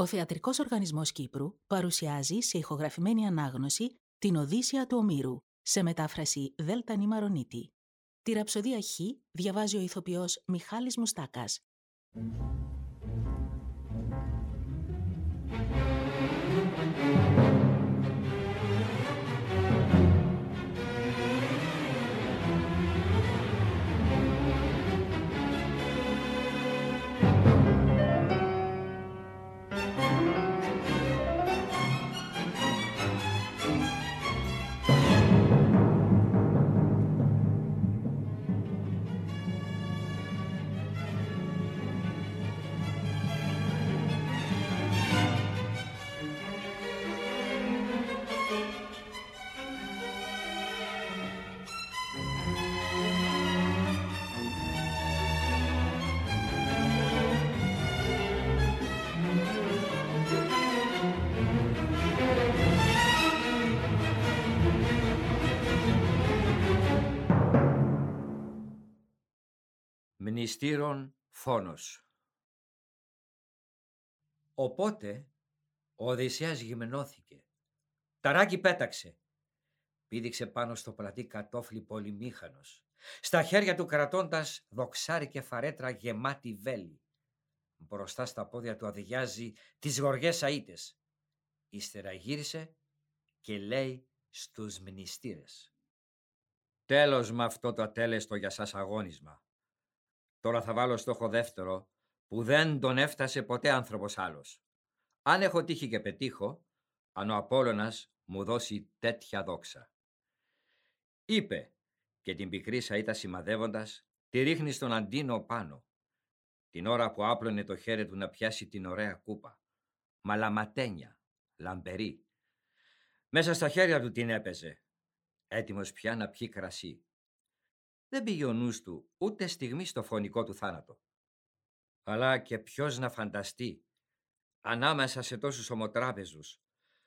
Ο Θεατρικός Οργανισμός Κύπρου παρουσιάζει σε ηχογραφημένη ανάγνωση την Οδύσσια του Ομήρου, σε μετάφραση Δέλτα Νημαρονίτη. Τη ραψοδία Χ διαβάζει ο ηθοποιός Μιχάλης Μουστάκας. Μνηστήρων φόνος Οπότε ο Οδυσσέας γυμνώθηκε. Ταράκι πέταξε. Πήδηξε πάνω στο πλατή κατόφλι πολυμήχανος. Στα χέρια του κρατώντας δοξάρι και φαρέτρα γεμάτη βέλη. Μπροστά στα πόδια του αδειάζει τις γοργές αΐτες. Ύστερα γύρισε και λέει στους μνηστήρες. Τέλος με αυτό το ατέλεστο για σας αγώνισμα. Τώρα θα βάλω στόχο δεύτερο που δεν τον έφτασε ποτέ άνθρωπος άλλος. Αν έχω τύχει και πετύχω, αν ο Απόλλωνας μου δώσει τέτοια δόξα. Είπε και την πικρή σαΐτα σημαδεύοντας, τη ρίχνεις στον Αντίνο πάνω. Την ώρα που άπλωνε το χέρι του να πιάσει την ωραία κούπα. Μαλαματένια, λαμπερή. Μέσα στα χέρια του την έπαιζε. Έτοιμος πια να πιει κρασί δεν πήγε ο νους του ούτε στιγμή στο φωνικό του θάνατο. Αλλά και ποιος να φανταστεί, ανάμεσα σε τόσους ομοτράπεζους,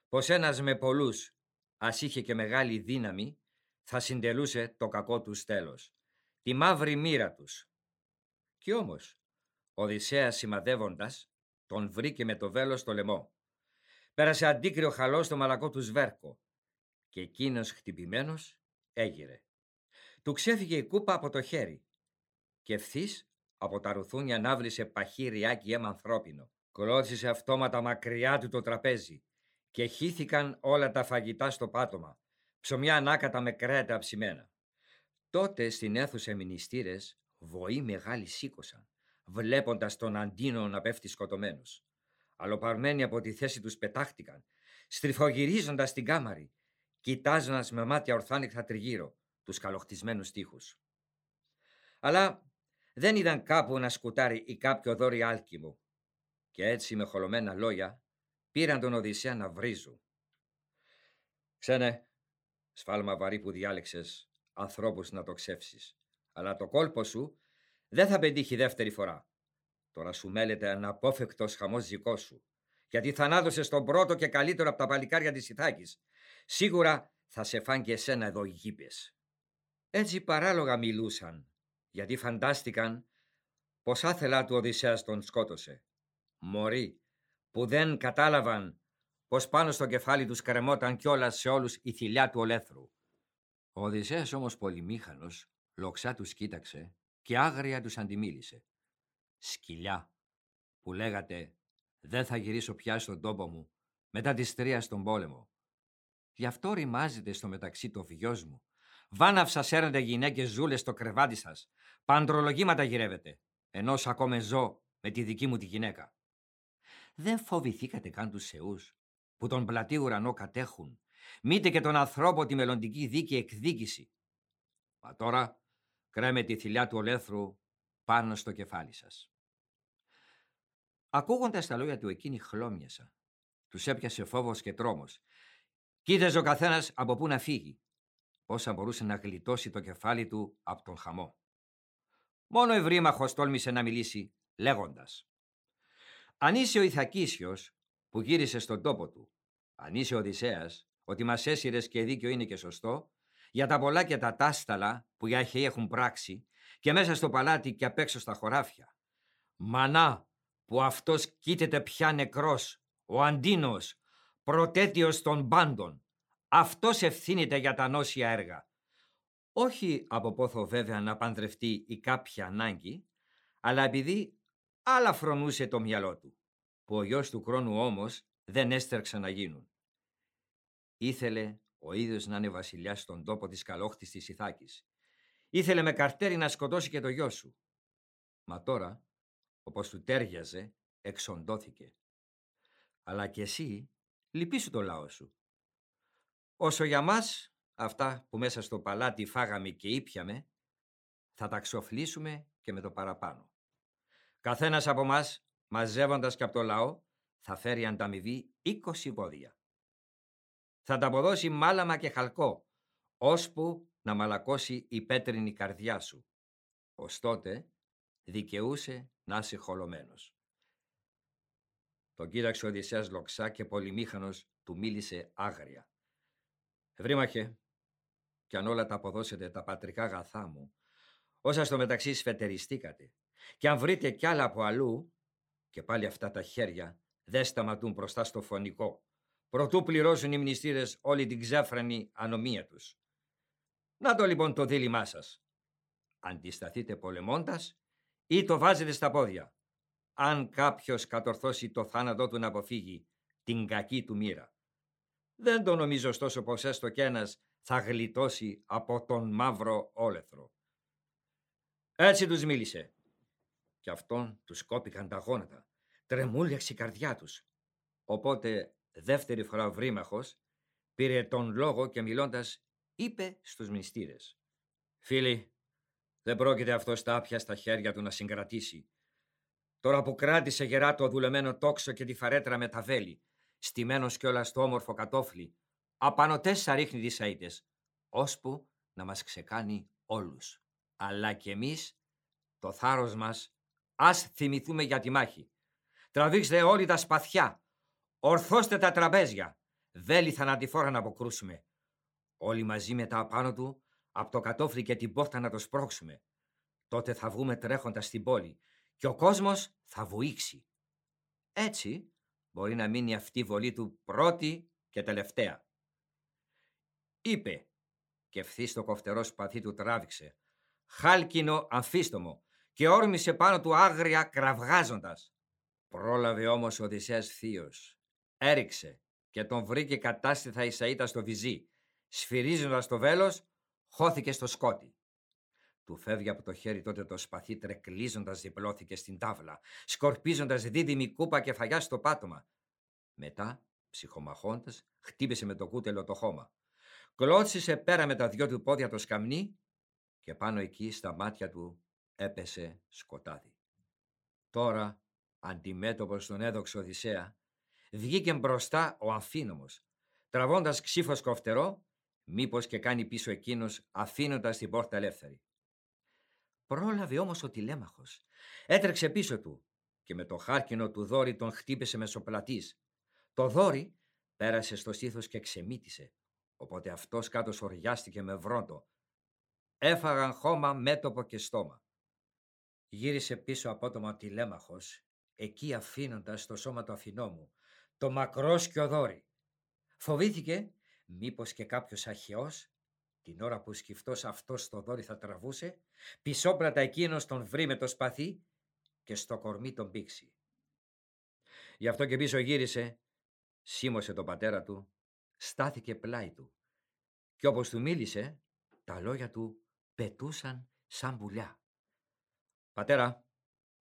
πως ένας με πολλούς, ας είχε και μεγάλη δύναμη, θα συντελούσε το κακό τους τέλος, τη μαύρη μοίρα τους. Κι όμως, ο Οδυσσέας σημαδεύοντας, τον βρήκε με το βέλος στο λαιμό. Πέρασε αντίκριο χαλό στο μαλακό του σβέρκο και εκείνος χτυπημένος έγειρε. Του ξέφυγε η κούπα από το χέρι και ευθύς από τα ρουθούνια ναύλισε παχύ ριάκι αίμα ανθρώπινο. Κλώτσισε αυτόματα μακριά του το τραπέζι και χύθηκαν όλα τα φαγητά στο πάτωμα, ψωμιά ανάκατα με κρέατα ψημένα. Τότε στην αίθουσα μηνυστήρες βοή μεγάλη σήκωσαν, βλέποντας τον Αντίνο να πέφτει σκοτωμένος. Αλλοπαρμένοι από τη θέση τους πετάχτηκαν, στριφογυρίζοντας την κάμαρη, κοιτάζοντας με μάτια ορθάνικτα τριγύρω, τους καλοχτισμένους τείχους. Αλλά δεν είδαν κάπου ένα σκουτάρι ή κάποιο δόρυ άλκημο και έτσι με χολωμένα λόγια πήραν τον Οδυσσέα να βρίζουν. Ξένε, σφάλμα βαρύ που διάλεξες ανθρώπους να το ξεύσεις, αλλά το κόλπο σου δεν θα πετύχει δεύτερη φορά. Τώρα σου μέλεται αναπόφευκτος χαμός δικό σου, γιατί θανάτωσες τον πρώτο και καλύτερο από τα παλικάρια της Ιθάκης. Σίγουρα θα σε φάν και εσένα εδώ οι γήπες. Έτσι παράλογα μιλούσαν, γιατί φαντάστηκαν πως άθελά του Οδυσσέας τον σκότωσε. Μωροί, που δεν κατάλαβαν πως πάνω στο κεφάλι τους κρεμόταν κιόλας σε όλους η θηλιά του ολέθρου. Ο Οδυσσέας όμως πολυμήχανος, λοξά τους κοίταξε και άγρια τους αντιμίλησε. Σκυλιά, που λέγατε δεν θα γυρίσω πια στον τόπο μου μετά τη τρία στον πόλεμο. Γι' αυτό ρημάζεται στο μεταξύ το βιός μου Βάναυσα σέρνετε γυναίκες ζούλες στο κρεβάτι σας. Παντρολογήματα γυρεύετε. Ενώ ακόμα ζω με τη δική μου τη γυναίκα. Δεν φοβηθήκατε καν τους Θεούς που τον πλατή ουρανό κατέχουν. Μήτε και τον ανθρώπο τη μελλοντική δίκη εκδίκηση. Μα τώρα κρέμε τη θηλιά του ολέθρου πάνω στο κεφάλι σας. Ακούγοντας τα λόγια του εκείνη χλώμιασα. Τους έπιασε φόβος και τρόμος. Κοίταζε ο καθένας από πού να φύγει όσα μπορούσε να γλιτώσει το κεφάλι του από τον χαμό. Μόνο ευρύμαχος τόλμησε να μιλήσει λέγοντας «Αν είσαι ο Ιθακίσιος που γύρισε στον τόπο του, αν είσαι ο Οδυσσέας, ότι μας έσυρες και δίκιο είναι και σωστό, για τα πολλά και τα τάσταλα που οι αχαιοί έχουν πράξει και μέσα στο παλάτι και απ' έξω στα χωράφια. Μανά που αυτός κοίταται πια νεκρός ο Αντίνος, πρωτέτιος των πάντων. Αυτός ευθύνεται για τα νόσια έργα. Όχι από πόθο βέβαια να παντρευτεί η κάποια ανάγκη, αλλά επειδή άλλα φρονούσε το μυαλό του, που ο γιος του χρόνου όμως δεν έστερξε να γίνουν. Ήθελε ο ίδιος να είναι βασιλιάς στον τόπο της καλόχτης της Ιθάκης. Ήθελε με καρτέρι να σκοτώσει και το γιο σου. Μα τώρα, όπως του τέριαζε, εξοντώθηκε. Αλλά κι εσύ λυπήσου το λαό σου. Όσο για μας, αυτά που μέσα στο παλάτι φάγαμε και ήπιαμε, θα τα ξοφλήσουμε και με το παραπάνω. Καθένας από μας, μαζεύοντας και από το λαό, θα φέρει ανταμοιβή 20 πόδια. Θα τα αποδώσει μάλαμα και χαλκό, ώσπου να μαλακώσει η πέτρινη καρδιά σου. Ως τότε δικαιούσε να είσαι χολωμένος. Τον κοίταξε ο Οδυσσέας λοξά και πολυμήχανος του μίλησε άγρια. Ευρήμαχε, κι αν όλα τα αποδώσετε τα πατρικά αγαθά μου, όσα στο μεταξύ σφετεριστήκατε, και αν βρείτε κι άλλα από αλλού, και πάλι αυτά τα χέρια δεν σταματούν μπροστά στο φωνικό, προτού πληρώσουν οι μνηστήρες όλη την ξέφρανη ανομία τους. Να το λοιπόν το δίλημά σας. Αντισταθείτε πολεμώντας ή το βάζετε στα πόδια. Αν κάποιος κατορθώσει το θάνατό του να αποφύγει την κακή του μοίρα. Δεν το νομίζω ωστόσο πως έστω κι ένας θα γλιτώσει από τον μαύρο όλεθρο. Έτσι τους μίλησε. Κι αυτόν τους κόπηκαν τα γόνατα. Τρεμούλεξε η καρδιά τους. Οπότε δεύτερη φορά ο βρήμαχος πήρε τον λόγο και μιλώντας είπε στους μνηστήρες. Φίλοι, δεν πρόκειται αυτό τα άπια στα χέρια του να συγκρατήσει. Τώρα που κράτησε γερά το δουλεμένο τόξο και τη φαρέτρα με τα βέλη, στημένος κιόλας στο όμορφο κατόφλι, απανωτές ρίχνει τις αίτες, ώσπου να μας ξεκάνει όλους. Αλλά κι εμείς, το θάρρος μας, ας θυμηθούμε για τη μάχη. Τραβήξτε όλοι τα σπαθιά, ορθώστε τα τραπέζια, βέλη θανατηφόρα να αποκρούσουμε. Όλοι μαζί μετά απάνω του, από το κατόφλι και την πόρτα να το σπρώξουμε. Τότε θα βγούμε τρέχοντας στην πόλη και ο κόσμος θα βουήξει. Έτσι μπορεί να μείνει αυτή η βολή του πρώτη και τελευταία. Είπε και ευθύς το κοφτερό σπαθί του τράβηξε, χάλκινο αμφίστομο και όρμησε πάνω του άγρια κραυγάζοντας. Πρόλαβε όμως ο Οδυσσέας θείος. Έριξε και τον βρήκε κατάστηθα η Σαΐτα στο βυζί. Σφυρίζοντας το βέλος, χώθηκε στο σκότι. Του φεύγει από το χέρι τότε το σπαθί τρεκλίζοντας διπλώθηκε στην τάβλα, σκορπίζοντας δίδυμη κούπα και φαγιά στο πάτωμα. Μετά, ψυχομαχώντας, χτύπησε με το κούτελο το χώμα. Κλώτσισε πέρα με τα δυο του πόδια το σκαμνί και πάνω εκεί στα μάτια του έπεσε σκοτάδι. Τώρα, αντιμέτωπος στον έδοξο Οδυσσέα, βγήκε μπροστά ο Αμφίνομος, τραβώντας ξύφος κοφτερό Μήπως και κάνει πίσω εκείνος αφήνοντας την πόρτα ελεύθερη. Πρόλαβε όμως ο τηλέμαχος. Έτρεξε πίσω του και με το χάρκινο του δόρι τον χτύπησε μεσοπλατής. Το δόρι πέρασε στο στήθος και ξεμίτησε, οπότε αυτός κάτω σοριάστηκε με βρόντο. Έφαγαν χώμα, μέτωπο και στόμα. Γύρισε πίσω απότομα ο τηλέμαχος, εκεί αφήνοντας το σώμα του αφινόμου, το μακρόσκιο δόρι. Φοβήθηκε Μήπως και κάποιος αχαιός, την ώρα που σκυφτός αυτός στο δόρυ θα τραβούσε, πισόπλατα εκείνος τον βρει με το σπαθί και στο κορμί τον πήξει. Γι' αυτό και πίσω γύρισε, σίμωσε τον πατέρα του, στάθηκε πλάι του και όπως του μίλησε, τα λόγια του πετούσαν σαν πουλιά. «Πατέρα,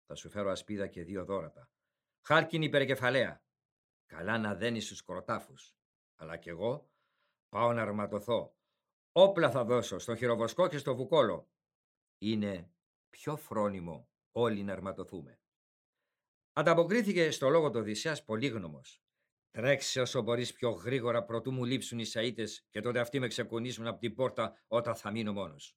θα σου φέρω ασπίδα και δύο δώρατα. Χάρκινη υπερκεφαλαία. Καλά να δένεις στους κροτάφους. Αλλά κι εγώ Πάω να αρματωθώ. Όπλα θα δώσω στο χειροβοσκό και στο βουκόλο. Είναι πιο φρόνιμο όλοι να αρματωθούμε. Ανταποκρίθηκε στο λόγο του Οδυσσέας πολύγνωμος. Τρέξε όσο μπορείς πιο γρήγορα προτού μου λείψουν οι σαΐτες και τότε αυτοί με ξεκουνήσουν από την πόρτα όταν θα μείνω μόνος.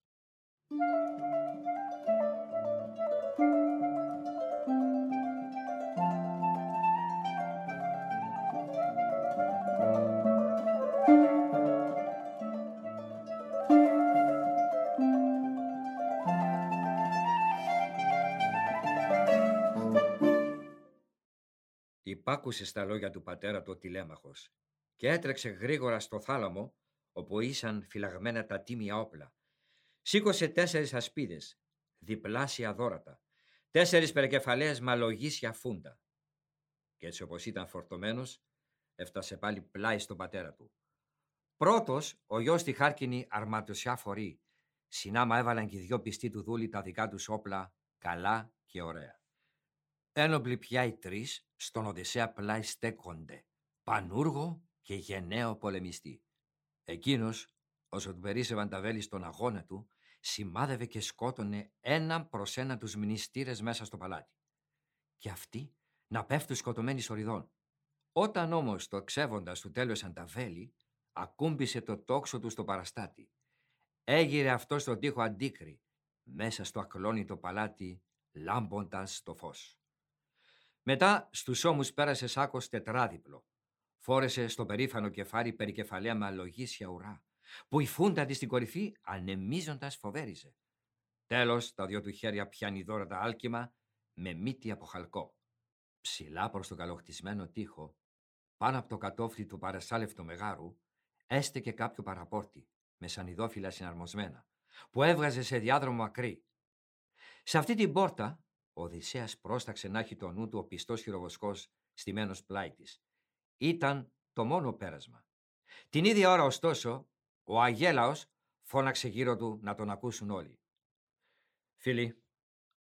Υπάκουσε στα λόγια του πατέρα του ο τηλέμαχος και έτρεξε γρήγορα στο θάλαμο όπου ήσαν φυλαγμένα τα τίμια όπλα. Σήκωσε τέσσερις ασπίδες, διπλάσια δόρατα, τέσσερις περκεφαλαίες μαλογίσια φούντα. Και έτσι όπως ήταν φορτωμένος, έφτασε πάλι πλάι στον πατέρα του. Πρώτος, ο γιος τη χάρκινη αρματοσιά φορεί. Συνάμα έβαλαν και οι δυο πιστοί του δούλοι τα δικά τους όπλα, καλά και ωραία. Ένοπλοι πια οι τρεις, στον Οδυσσέα πλάι στέκονται, πανούργο και γενναίο πολεμιστή. Εκείνος, όσο του περίσευαν τα βέλη στον αγώνα του, σημάδευε και σκότωνε έναν προς ένα τους μνηστήρες μέσα στο παλάτι. Και αυτοί να πέφτουν σκοτωμένοι σοριδών. Όταν όμως το ξέβοντας του τέλειωσαν τα βέλη, ακούμπησε το τόξο του στο παραστάτη. Έγειρε αυτό στον τοίχο αντίκρι, μέσα στο ακλόνητο παλάτι, λάμποντας το φως. Μετά στους ώμους πέρασε σάκος τετράδιπλο. Φόρεσε στο περήφανο κεφάλι περικεφαλαία με αλογίσια ουρά, που η φούντα της στην κορυφή ανεμίζοντας φοβέριζε. Τέλος, τα δυο του χέρια πιάνει δώρα τα άλκημα με μύτη από χαλκό. Ψηλά προς το καλοχτισμένο τοίχο, πάνω από το κατόφλι του παρασάλευτο μεγάρου, έστεκε κάποιο παραπόρτι με σανιδόφυλλα συναρμοσμένα, που έβγαζε σε διάδρομο ακρί. Σε αυτή την πόρτα, ο Οδυσσέας πρόσταξε να έχει το νου του ο πιστός χειροβοσκός στημένος πλάι της. Ήταν το μόνο πέρασμα. Την ίδια ώρα, ωστόσο, ο Αγέλαος φώναξε γύρω του να τον ακούσουν όλοι. Φίλοι,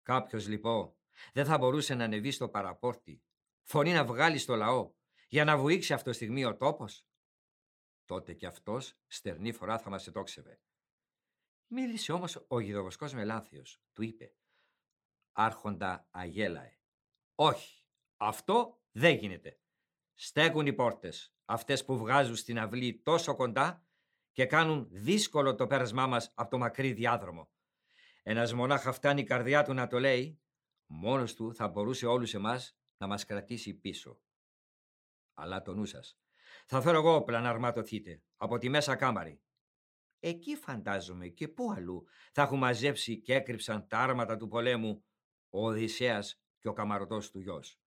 κάποιος λοιπόν δεν θα μπορούσε να ανεβεί στο παραπόρτι, φωνή να βγάλει στο λαό, για να βουήξει αυτό στιγμή ο τόπος; Τότε κι αυτός στερνή φορά θα μας ετόξευε. Μίλησε όμως ο γιδοβοσκός Μελάνθιος, του είπε «Άρχοντα Αγέλαε, όχι, αυτό δεν γίνεται. Στέκουν οι πόρτες, αυτές που βγάζουν στην αυλή τόσο κοντά και κάνουν δύσκολο το πέρασμά μας από το μακρύ διάδρομο. Ένας μονάχα φτάνει η καρδιά του να το λέει, μόνος του θα μπορούσε όλους εμάς να μας κρατήσει πίσω. Αλλά το νου σας. Θα φέρω εγώ όπλα να αρματωθείτε, από τη μέσα κάμαρη. Εκεί φαντάζομαι και πού αλλού θα έχουν μαζέψει και έκρυψαν τα άρματα του πολέμου ο Οδυσσέας και ο καμαρωτός του γιος.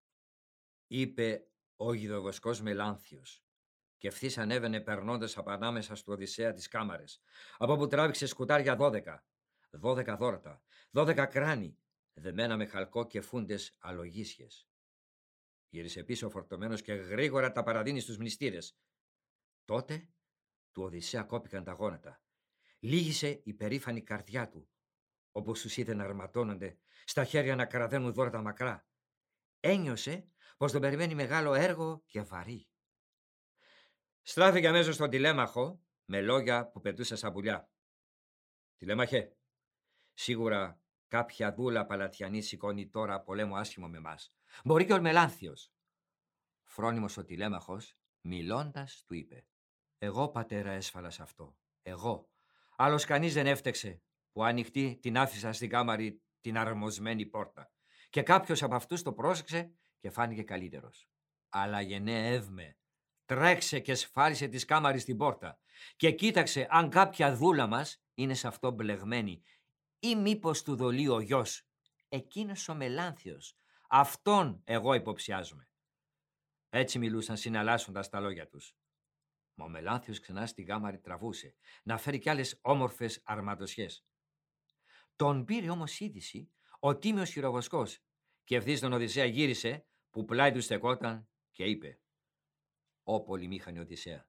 Είπε ο γιδοβοσκός Μελάνθιος και ευθύς ανέβαινε περνώντας από ανάμεσα στο Οδυσσέα τι κάμαρες, από όπου τράβηξε σκουτάρια δώδεκα. Δώδεκα δόρατα, δώδεκα κράνη, δεμένα με χαλκό και φούντες αλογίσιες. Γύρισε πίσω φορτωμένος και γρήγορα τα παραδίνει στους μνηστήρες. Τότε του Οδυσσέα κόπηκαν τα γόνατα. Λίγησε η περήφανη καρδιά του, όπως τους είδε να αρματώνονται, στα χέρια να καραδένουν δώρατα μακρά. Ένιωσε πως τον περιμένει μεγάλο έργο και βαρύ. Στράφηκε αμέσως στον τηλέμαχο με λόγια που πετούσε σαν πουλιά. Τηλέμαχε, σίγουρα κάποια δούλα παλατιανή σηκώνει τώρα πολέμο άσχημο με εμάς. Μπορεί και ο Μελάνθιος. Φρόνιμος ο τηλέμαχος, μιλώντας, του είπε: Εγώ πατέρα έσφαλα σε αυτό. Εγώ. Άλλος κανείς δεν έφτεξε που ανοιχτή την άφησα στην κάμαρη την αρμοσμένη πόρτα. Και κάποιος από αυτούς το πρόσεξε και φάνηκε καλύτερος. Αλλά γενναία εύμε, τρέξε και σφάρισε τη κάμαρη στην πόρτα και κοίταξε αν κάποια δούλα μας είναι σε αυτό μπλεγμένη ή μήπως του δολεί ο γιος. Εκείνος ο Μελάνθιος. Αυτόν εγώ υποψιάζομαι. Έτσι μιλούσαν συναλλάσσοντας τα λόγια τους. Μα ο Μελάνθιος ξανά στη γάμαρη τραβούσε, να φέρει κι άλλες όμορφες αρματοσιές. Τον πήρε όμως είδηση ο τίμιος χειροβοσκός και ευθύς τον Οδυσσέα γύρισε που πλάι του στεκόταν και είπε Ω πολυμήχανη Οδυσσέα,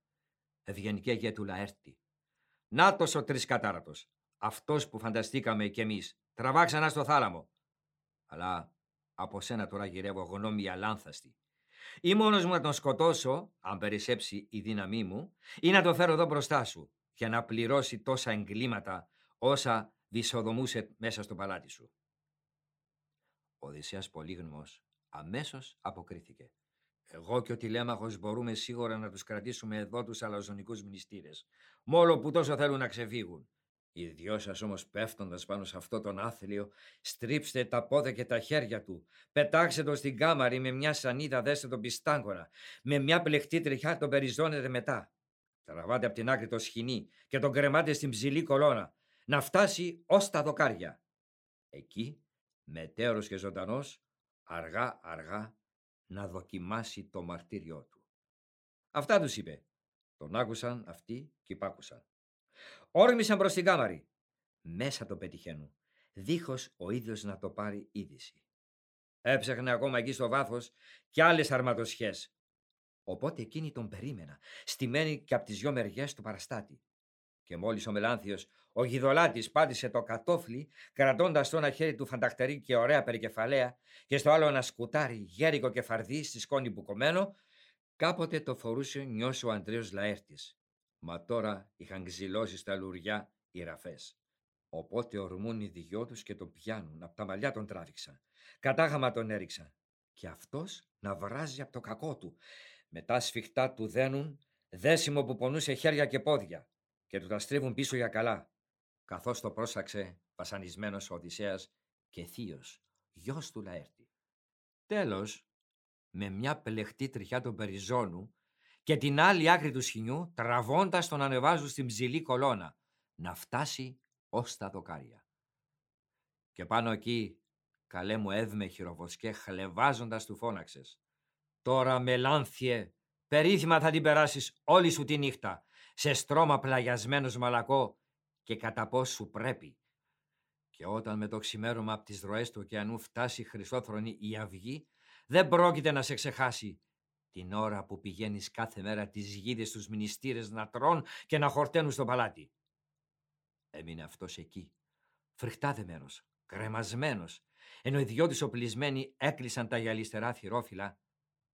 ευγενική Αγία του Λαέρτη. Νάτος ο τρισκατάρατος, αυτός που φανταστήκαμε κι εμείς. Τραβά ξανά στο θάλαμο. Αλλά από σένα τώρα γυρεύω γνώμη αλάνθαστη. Ή μόνος μου να τον σκοτώσω, αν περισσέψει η δύναμή μου, ή να το φέρω εδώ μπροστά σου, για να πληρώσει τόσα εγκλήματα όσα δυσοδομούσε μέσα στο παλάτι σου. Ο Οδυσσέας Πολύγνωμος αμέσως αποκρίθηκε. Εγώ και ο τηλέμαχος μπορούμε σίγουρα να τους κρατήσουμε εδώ τους αλαζονικούς μνηστήρες. Μόλο που τόσο θέλουν να ξεφύγουν. Οι δυο σας όμως πέφτοντας πάνω σε αυτό τον άθλιο, στρίψτε τα πόδια και τα χέρια του. Πετάξτε το στην κάμαρη με μια σανίδα δέστε τον πιστάγκονα. Με μια πλεχτή τριχιά τον περιζώνετε μετά. Τραβάτε από την άκρη το σχοινί και τον κρεμάτε στην ψηλή κολόνα. Να φτάσει ως τα δοκάρια. Εκεί, μετέρος και ζωντανός, αργά αργά να δοκιμάσει το μαρτύριό του. Αυτά τους είπε. Τον άκουσαν αυτοί και υπάκουσαν. Όρμησαν προς την κάμαρη. Μέσα το πετυχαίνουν, δίχως ο ίδιος να το πάρει είδηση. Έψαχνε ακόμα εκεί στο βάθος και άλλες αρματοσχές. Οπότε εκείνη τον περίμενα, στημένη και από τις δυο μεριές του παραστάτη. Και μόλις ο Μελάνθιος, ο γιδολάτης, πάτησε το κατόφλι, κρατώντας το ένα χέρι του φανταχτερή και ωραία περικεφαλαία και στο άλλο ένα σκουτάρι γέρικο και φαρδί στη σκόνη που κομμένο, κάποτε το φορούσε νιώσο ο Αντρέος Λαέρτης. Μα τώρα είχαν ξυλώσει στα λουριά οι ραφές. Οπότε ορμούν οι δυο τους και τον πιάνουν, από τα μαλλιά τον τράβηξαν. Κατάγαμα τον έριξαν. Και αυτός να βράζει από το κακό του. Μετά σφιχτά του δένουν δέσιμο που πονούσε χέρια και πόδια και του τα στρίβουν πίσω για καλά. Καθώς το πρόσαξε βασανισμένος ο Οδυσσέας και θείος, γιος του Λαέρτη. Τέλος, με μια πελεχτή τριχιά των περιζώνου και την άλλη άκρη του σχοινιού τραβώντας τον ανεβάζουν στην ψηλή κολόνα να φτάσει ως τα δοκάρια. Και πάνω εκεί, καλέ μου έβμε χειροβοσκέ, χλεβάζοντας του φώναξες. Τώρα μελάνθιε, περίθυμα θα την περάσεις όλη σου τη νύχτα, σε στρώμα πλαγιασμένος μαλακό και κατά πώς σου πρέπει. Και όταν με το ξημέρωμα από τις ροές του ωκεανού φτάσει χρυσόθρονη η αυγή, δεν πρόκειται να σε ξεχάσει την ώρα που πηγαίνεις κάθε μέρα τις γίδες τους μνηστήρες να τρών και να χορταίνουν στο παλάτι. Έμεινε αυτός εκεί, φρικτά δεμένος, κρεμασμένος, ενώ οι δυο τους οπλισμένοι έκλεισαν τα γυαλιστερά θυρόφυλλα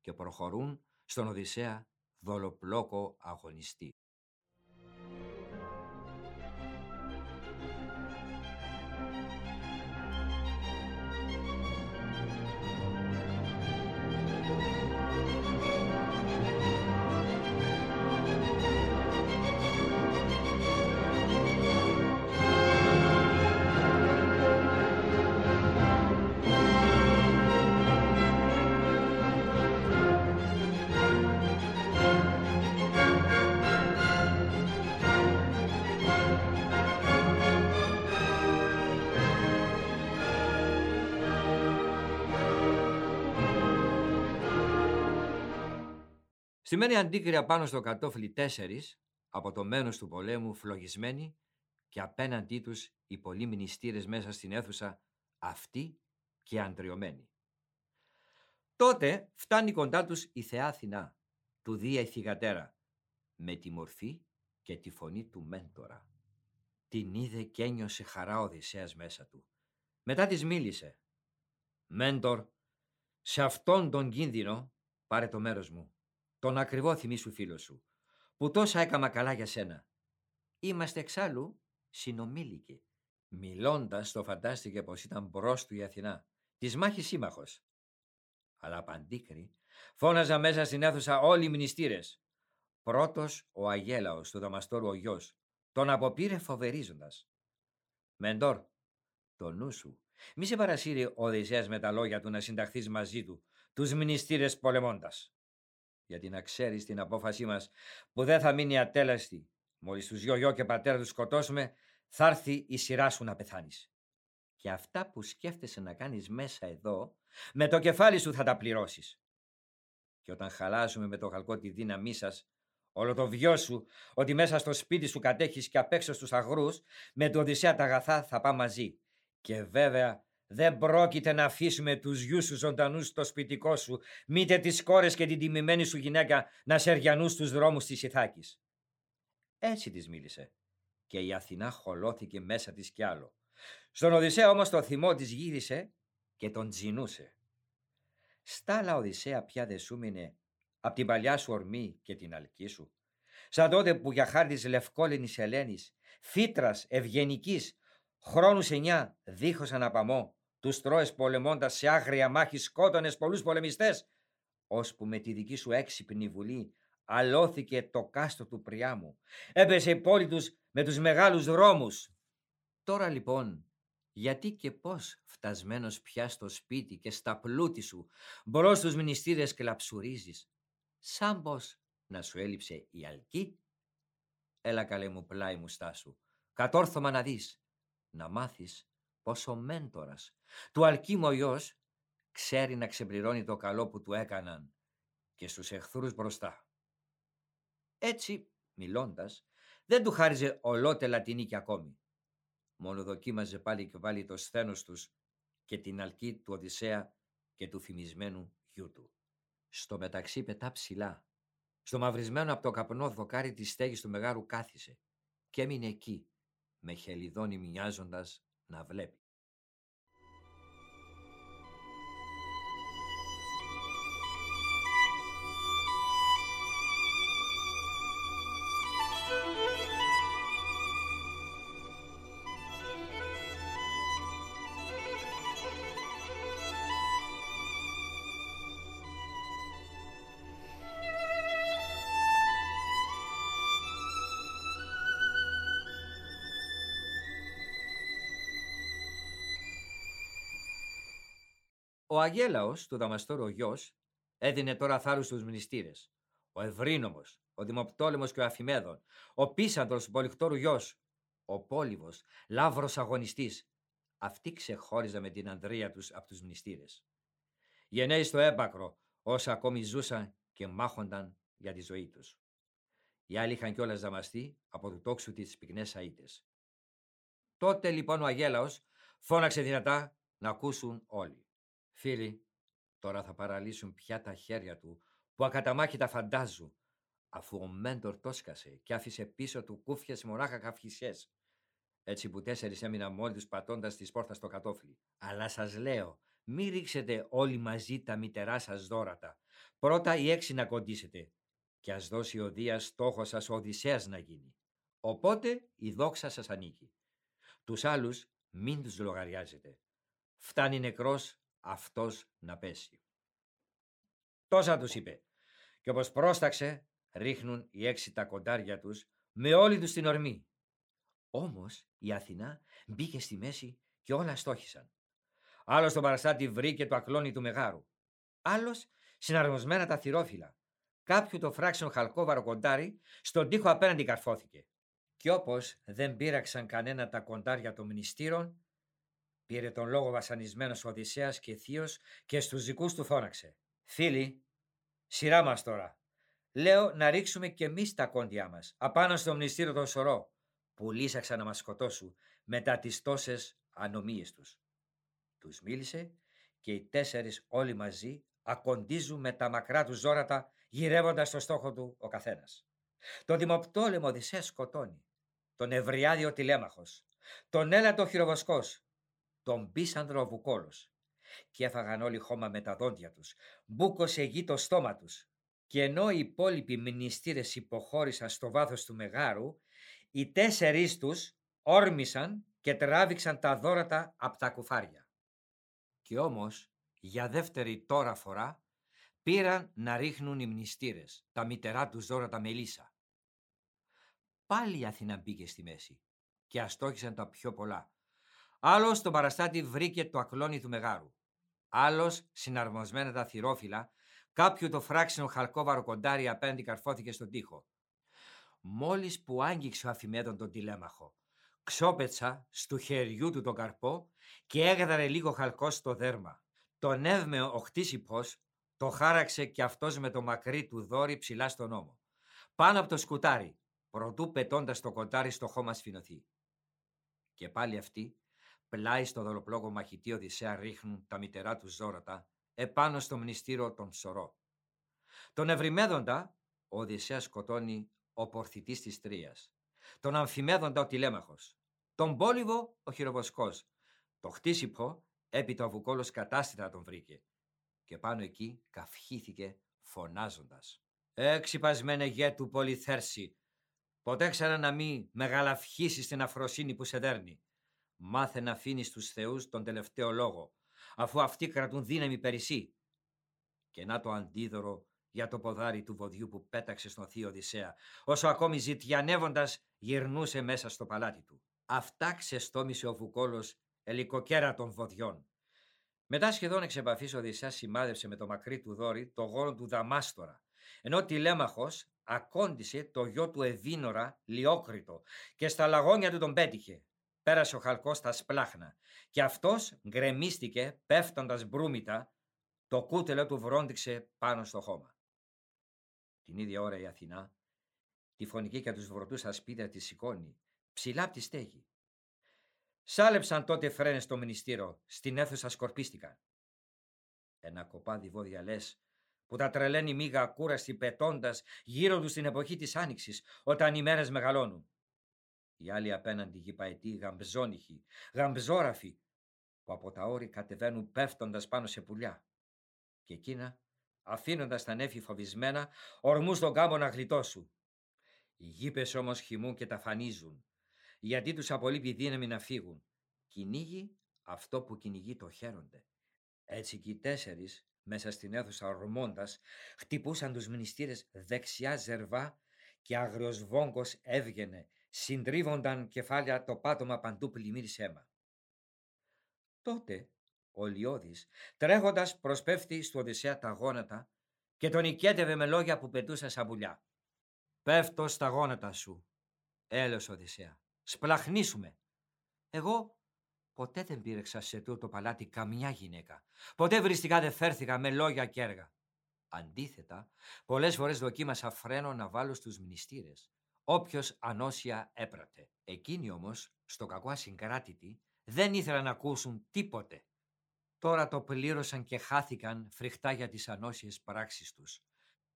και προχωρούν στον Οδυσσέα δολοπλόκο αγωνιστή. Στημένη αντίκρια πάνω στο κατόφλι τέσσερις, από το μένος του πολέμου φλογισμένοι και απέναντί τους οι πολλοί μνηστήρες μέσα στην αίθουσα, αυτοί και αντριωμένοι. Τότε φτάνει κοντά τους η Θεά Αθηνά, του Δία η θυγατέρα, με τη μορφή και τη φωνή του μέντορα. Την είδε και ένιωσε χαρά ο Οδυσσέας μέσα του. Μετά της μίλησε. «Μέντορ, σε αυτόν τον κίνδυνο πάρε το μέρος μου τον ακριβό θυμίσου φίλο σου, που τόσα έκαμα καλά για σένα. Είμαστε εξάλλου συνομήλικοι. Μιλώντας το φαντάστηκε πως ήταν μπρος του η Αθηνά, της μάχης σύμμαχος. Αλλά παντίκρι φώναζα μέσα στην αίθουσα όλοι οι μνηστήρες. Πρώτος ο Αγέλαος του Δαμαστόρου ο γιος, τον αποπήρε φοβερίζοντας. Μεντόρ, το νου σου, μη σε παρασύρει ο Οδυσσέας με τα λόγια του να συνταχθείς μαζί του, τους μνηστήρες πολεμώντας γιατί να ξέρεις την απόφασή μας που δεν θα μείνει ατέλεστη. Μόλις τους γιο γιο και πατέρα τους σκοτώσουμε, θα έρθει η σειρά σου να πεθάνεις. Και αυτά που σκέφτεσαι να κάνεις μέσα εδώ, με το κεφάλι σου θα τα πληρώσεις. Και όταν χαλάσουμε με το χαλκό τη δύναμή σας, όλο το βιό σου, ότι μέσα στο σπίτι σου κατέχεις και απ' έξω στους αγρούς, με το Οδυσσέα τα αγαθά θα πάμε μαζί. Και βέβαια δεν πρόκειται να αφήσουμε τους γιους σου ζωντανούς στο σπιτικό σου, μήτε τις κόρες και την τιμημένη σου γυναίκα να σεριανούς στους δρόμους της Ιθάκης. Έτσι της μίλησε και η Αθηνά χολώθηκε μέσα της κι άλλο. Στον Οδυσσέα όμως το θυμό της γύρισε και τον τζινούσε. Στάλα Οδυσσέα πια δεν σου μείνε απ' την παλιά σου ορμή και την αλκή σου. Σαν τότε που για χάρη της λευκόλενης Ελένης, φύτρας ευγενικής, χρόνους εννιά δίχως αναπαμό, τους τρώες πολεμώντας σε άγρια μάχη σκότωνες πολλούς πολεμιστές, ώσπου με τη δική σου έξυπνη βουλή αλώθηκε το κάστο του Πριάμου. Έπεσε η πόλη τους με τους μεγάλους δρόμους. Τώρα λοιπόν, γιατί και πώς φτασμένος πια στο σπίτι και στα πλούτη σου, μπρος στους μνηστήρες κλαψουρίζεις, σαν πως να σου έλειψε η αλκή; Έλα καλέ μου πλάι μου στάσου, κατόρθωμα να δεις, να μάθεις πως ο μέντορας του Αλκίμου ξέρει να ξεπληρώνει το καλό που του έκαναν και στους εχθρούς μπροστά. Έτσι, μιλώντας, δεν του χάριζε ολότελα την νίκη ακόμη. Μόνο δοκίμαζε πάλι και πάλι το σθένος τους και την αλκή του Οδυσσέα και του φημισμένου γιού του. Στο μεταξύ πετά ψηλά. Στο μαυρισμένο από το καπνό δοκάρι της στέγης του μεγάλου κάθισε και έμεινε εκεί, με χελιδόνι μοιάζοντας να βλέπει. Ο Αγέλαος, του Δαμαστόρου ο γιος, έδινε τώρα θάρρους στους μνηστήρες. Ο Ευρύνομος, ο Δημοπτόλεμος και ο Αφημέδων, ο Πίσανδρος του Πολυχτόρου γιος, ο Πόλυβος, Λαύρος αγωνιστής. Αυτοί ξεχώριζαν με την ανδρεία τους από τους μνηστήρες. Γενναίοι στο έμπακρο, όσα ακόμη ζούσαν και μάχονταν για τη ζωή τους. Οι άλλοι είχαν κιόλας δαμαστεί από του τόξου τις πυκνές αίτες. Τότε λοιπόν ο Αγέλαος φώναξε δυνατά να ακούσουν όλοι. Φίλοι, τώρα θα παραλύσουν πια τα χέρια του που ακαταμάχητα φαντάζουν, αφού ο Μέντορ το και άφησε πίσω του κούφιες μονάχα καυχησιές. Έτσι που τέσσερις έμειναν μόλι τους πατώντας τη πόρτα στο κατόφλι. Αλλά σας λέω, μη ρίξετε όλοι μαζί τα μητερά σας δόρατα. Πρώτα οι έξι να κοντήσετε και ας δώσει ο Δίας στόχος σας ο Οδυσσέας να γίνει. Οπότε η δόξα σας ανήκει. Τους άλλους μην τους λογαριάζετε. Φτάνει νεκρός αυτός να πέσει. Τόσα τους είπε. Και όπως πρόσταξε, ρίχνουν οι έξι τα κοντάρια τους με όλη τους την ορμή. Όμως η Αθηνά μπήκε στη μέση και όλα στόχισαν. Άλλος τον παραστάτη βρήκε το ακλόνι του μεγάρου. Άλλος συναρμοσμένα τα θυρόφυλλα. Κάποιου το φράξεων χαλκόβαρο κοντάρι στον τοίχο απέναντι καρφώθηκε. Κι όπως δεν πήραξαν κανένα τα κοντάρια των μνηστήρων, Πήρε τον λόγο βασανισμένος ο Οδυσσέας και θείος και στους δικούς του φώναξε. Φίλοι, σειρά μας τώρα. Λέω να ρίξουμε και εμείς τα κόντια μας, απάνω στο μνηστήριο των σωρό, που λύσαξαν να μας σκοτώσουν μετά τις τόσες ανομίες τους. Τους μίλησε και οι τέσσερις όλοι μαζί ακοντίζουν με τα μακρά τους ζώρατα γυρεύοντας το στόχο του ο καθένας. Το δημοπτόλεμο Οδυσσέα σκοτώνει, τον Ευριάδιο τηλέμαχος, τον Έλατο χειροβοσκός, τον πίσανδρο βουκόλος και έφαγαν όλοι χώμα με τα δόντια τους. Μπούκωσε γη το στόμα τους. Και ενώ οι υπόλοιποι μνηστήρες υποχώρησαν στο βάθος του μεγάρου, οι τέσσερις τους όρμησαν και τράβηξαν τα δόρατα από τα κουφάρια. Και όμως, για δεύτερη τώρα φορά, πήραν να ρίχνουν οι μνηστήρες, τα μητερά τους δόρατα μελίσσα. Πάλι η Αθήνα μπήκε στη μέση και αστόχησαν τα πιο πολλά. Άλλος στον παραστάτη βρήκε το ακλόνι του μεγάρου. Άλλος, συναρμοσμένα τα θυρόφυλλα, κάποιου το φράξινο χαλκόβαρο κοντάρι απέναντι καρφώθηκε στον τοίχο. Μόλις που άγγιξε ο αφημέδον τον τηλέμαχο, ξόπετσα στου χεριού του τον καρπό και έγαδαρε λίγο χαλκό στο δέρμα. Τον εύμεο ο χτίσιπος το χάραξε και αυτός με το μακρύ του δόρυ ψηλά στον ώμο. Πάνω από το σκουτάρι, προτού πετώντας το κοντάρι στο χώμα σφινωθεί. Και πάλι αυτοί πλάι στο δολοπλόγο μαχητή Οδυσσέα ρίχνουν τα μητερά τους ζώρατα επάνω στο μνηστήριο των Σωρό. Τον ευρυμέδοντα ο Οδυσσέας σκοτώνει ο πορθητής της Τρίας. Τον αμφιμέδοντα ο τηλέμαχος. Τον πόλυβο ο χειροβοσκός. Το χτίσιπο έπειτα ο Βουκόλος κατάστητα τον βρήκε. Και πάνω εκεί καυχήθηκε φωνάζοντας. Έξυπασμένε γέ του πολυθέρση, ποτέ ξανά να μην μεγαλαυχήσεις την αφροσύνη που σε δέρνει. Μάθε να αφήνεις στους θεούς τον τελευταίο λόγο, αφού αυτοί κρατούν δύναμη περισσή. Και να το αντίδωρο για το ποδάρι του βοδιού που πέταξε στον θείο Οδυσσέα, όσο ακόμη ζητιανεύοντας γυρνούσε μέσα στο παλάτι του. Αυτά ξεστόμησε ο Βουκόλος ελικοκέρα των βοδιών. Μετά σχεδόν εξ επαφής ο Οδυσσέας σημάδευσε με το μακρύ του δόρυ το γόνο του Δαμάστορα, ενώ τηλέμαχος ακόντισε το γιο του Ευίνορα Λιόκριτο και στα λαγόνια του τον πέτυχε πέρασε ο χαλκός στα σπλάχνα και αυτός γκρεμίστηκε πέφτοντας μπρούμητα το κούτελο του βρόντιξε πάνω στο χώμα. Την ίδια ώρα η Αθηνά, τη φωνική και τους βρωτούς στα σπίτια τη σηκώνει, ψηλά από τη στέγη. Σάλεψαν τότε φρένες στο μνηστήρο, στην αίθουσα σκορπίστηκαν. Ένα κοπάδι βόδια λες, που τα τρελαίνει μίγα ακούραστη πετώντας γύρω τους στην εποχή της άνοιξης, όταν οι μέρες μεγαλώνουν. Οι άλλοι απέναντι γηπαετοί γαμπζόνυχοι, γαμπζόραφοι, που από τα όρη κατεβαίνουν πέφτοντας πάνω σε πουλιά. Και εκείνα, αφήνοντας τα νέφη φοβισμένα, ορμούς στον κάμπο να γλιτώσουν. Οι γήπες όμως χυμούν και τα φανίζουν, γιατί τους απολείπει δύναμη να φύγουν. Κυνήγει αυτό που κυνηγεί το χαίρονται. Έτσι και οι τέσσερις, μέσα στην αίθουσα ορμώντας, χτυπούσαν τους μνηστήρες δεξιά ζερβά και άγριος βόγκος έβγαινε, συντρίβονταν κεφάλια το πάτωμα παντού πλημμύρισε αίμα. Τότε ο Λιώδης, τρέχοντας προσπέφτει στο Οδυσσέα τα γόνατα και τον οικέτευε με λόγια που πετούσαν σαν πουλιά. «Πέφτω στα γόνατα σου», έλεος Οδυσσέα, «σπλαχνίσουμε». Εγώ ποτέ δεν πήρεξα σε τούτο παλάτι καμιά γυναίκα. Ποτέ βριστικά δεν φέρθηκα με λόγια και έργα. Αντίθετα, πολλές φορές δοκίμασα φρένο να βάλω στους μνηστήρες. Όποιος ανώσια έπρατε. Εκείνοι όμως, στο κακό ασυγκράτητη, δεν ήθελαν να ακούσουν τίποτε. Τώρα το πλήρωσαν και χάθηκαν φρικτά για τις ανώσιες πράξεις τους.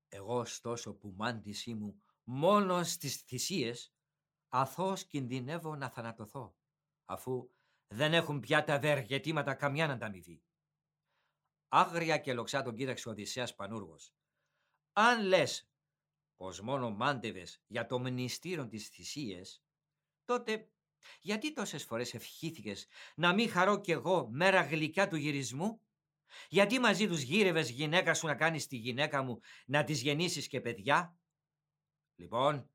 Εγώ ωστόσο που μάντησή μου μόνο στις θυσίες, αθώς κινδυνεύω να θανατωθώ, αφού δεν έχουν πια τα ευεργετήματα καμιά ανταμοιβή. Άγρια και λοξά τον κοίταξε ο Οδυσσέας Πανούργος. Αν λες πως μόνο μάντευες για το μνηστήριο της θυσίες, τότε γιατί τόσες φορές ευχήθηκες να μην χαρώ κι εγώ μέρα γλυκιά του γυρισμού, γιατί μαζί τους γύρευες γυναίκα σου να κάνεις τη γυναίκα μου να τις γεννήσεις και παιδιά; Λοιπόν,